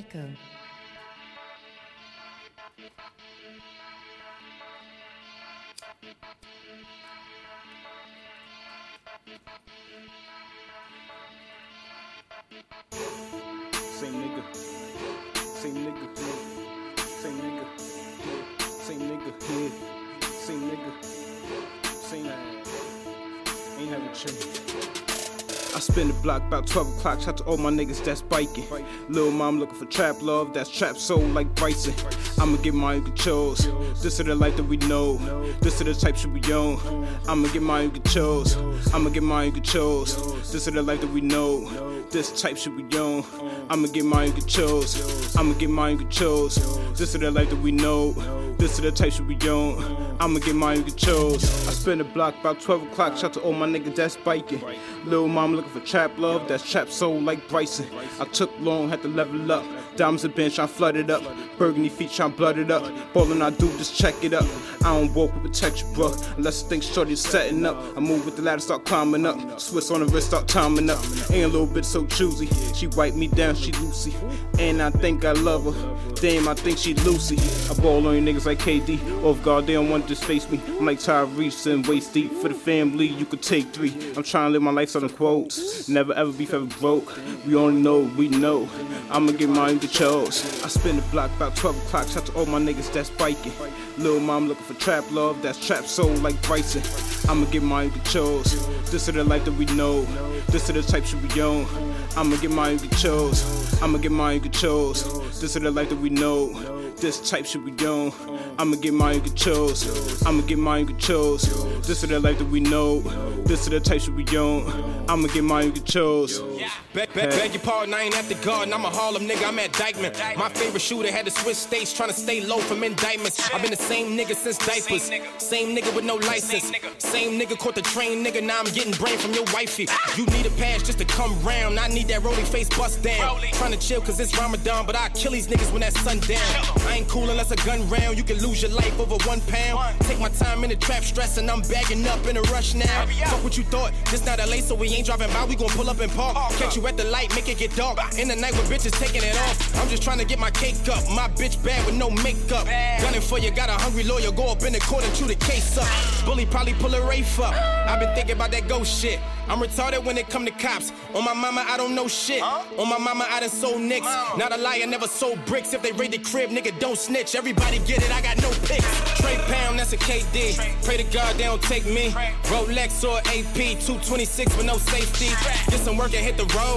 Echo. Same nigga. Same nigga. Same nigga. Same nigga. Yeah. Same nigga. Same. Ain't never changed. I spin the block about 12 o'clock. Shout to all my niggas that's biking. Lil' mom looking for trap love, that's trap soul like Bryson. I'ma get my own chose. This is the life that we know. This is the type shit we own. I'ma get my own chose. I'ma get my own chose. This is the life that we know. This type shit we own. I'ma get my own chose. I'ma get my own chose. This is the life that we know. This is the type shit we own. I'ma get my own chose. I spin the block about 12 o'clock. Shout to all my niggas that's biking. Little mom looking for trap love, that's trap soul like Bryson. I took long, had to level up. Diamonds and bench, I flooded up. Burgundy feet, trying blooded up. Ballin', I do, just check it up. I don't walk with protection, bro. Unless I think shorty's setting up. I move with the ladder, start climbing up. Swiss on the wrist, start timing up. Ain't a little bit so choosy. She wipe me down, she Lucy. And I think I love her. Damn, I think she Lucy. I ball on you niggas like KD. Off guard, they don't want to face me. I'm like Tyrese and waist deep. For the family, you could take three. I'm trying to live my life on quotes. Never ever be forever broke. We only know, we know. I'ma get mine to chose. I spin the block about 12 o'clock. Shout to all my niggas that's biking. Lil' mom looking for trap love, that's trap soul like Bryson. I'ma get mine to chose. This is the life that we know. This is the type should we own. I'ma get mine to chose. I'ma get mine to chose. This is the life that we know. This type should we own. I'ma get mine to chose. I'ma get mine to chose. This is the life that we know. This is the type should we own. I'ma get mine to chose. Beg, beg, beg your pardon, I ain't at the garden. I'm a Harlem nigga, I'm at Dyckman. My favorite shooter had to switch states, trying to stay low from indictments. I've been the same nigga since diapers. Same nigga with no license. Same nigga caught the train, nigga. Now I'm getting brain from your wifey. You need a pass just to come round. I need that rolling face bust down. Trying to chill cause it's Ramadan, but I kill these niggas when that sundown. I ain't cool unless a gun round. You can lose your life over one pound. Take my time in the trap stress and I'm bagging up in a rush now. Fuck what you thought. This not LA, so we ain't driving by. We gon' pull up and park. Catch you at the light, make it get dark. In the night with bitches taking it off. I'm just trying to get my cake up. My bitch bad with no makeup. Gunning for you, got a hungry lawyer. Go up in the court and chew the case up. Bully probably pull a Rafe up. I've been thinking about that ghost shit. I'm retarded when it come to cops. On my mama, I don't know shit. On my mama, I done sold nicks. Not a liar, never sold bricks. If they raid the crib, nigga, don't snitch. Everybody get it, I got no picks. Trey Pound, that's a KD. Pray to God they don't take me. Rolex or AP, 226 with no safety. Get some work and hit the road.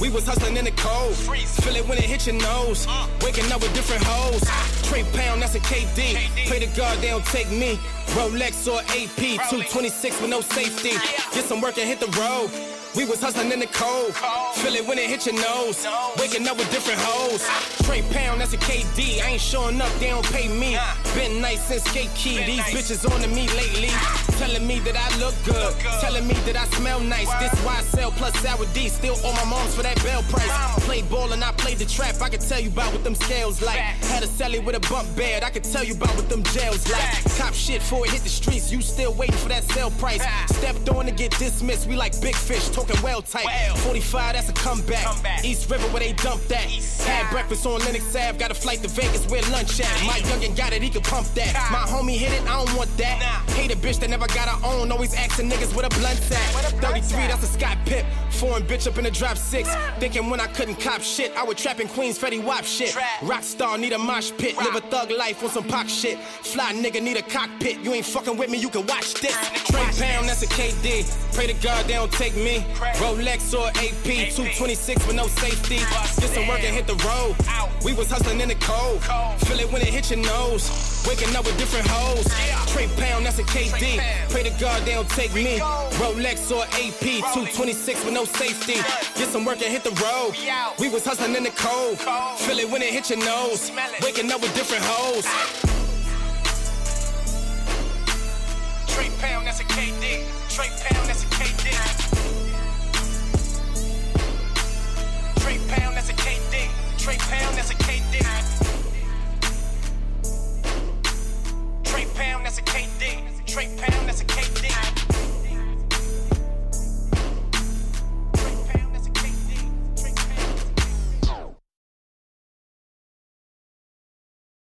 We was hustling in the cold. Freeze. Feel it when it hit your nose. Waking up with different hoes. Trey Pound, that's a KD. Pray to God they don't take me. Rolex or AP, 226 with no safety. Get some work and hit the road. We was hustling in the cold. Feel it when it hit your nose. Waking up with different hoes. Trey Pound, that's a KD. I ain't showing up, they don't pay me. Been nice since skate key. These bitches on to me lately. Telling me that I look good. Telling me that I smell nice. This why I sell plus sour D. Still on my moms for that bell price. Played ball and I played the trap. I can tell you about what them scales like. Had a celly with a bump bed. I can tell you about what them jails like. Top shit before it hit the streets. You still waiting for that sale price. Stepped on to get dismissed. We like big fish, talking well tight. 45, that's a comeback. East River where they dumped that. Had breakfast on Lenox Ave. Got a flight to Vegas where lunch at. My youngin' got it, he can pump that. My homie hit it, I don't want that. Hate a bitch that never got her own. Always asking niggas with a blunt at. 33, that's a Scott Pip. Foreign bitch up in the drop six. Thinking when I couldn't cop shit, I would trap in Queens, Fetty Wap shit. Rockstar need a mosh pit. Live a thug life on some pop shit. Fly nigga need a cockpit. You ain't fucking with me, you can watch this. Trey Pound, that's a KD. Pray to God they don't take me. Rolex or AP, 226 with no safety. Get some work and hit the road. We was hustling in the cold. Feel it when it hit your nose. Waking up with different hoes. Trey Pound, that's a KD. Pray to God they don't take me. Rolex or AP, 226 with no safety. Get some work and hit the road. We was hustling in the cold. Feel it when it hit your nose. Waking up with different hoes.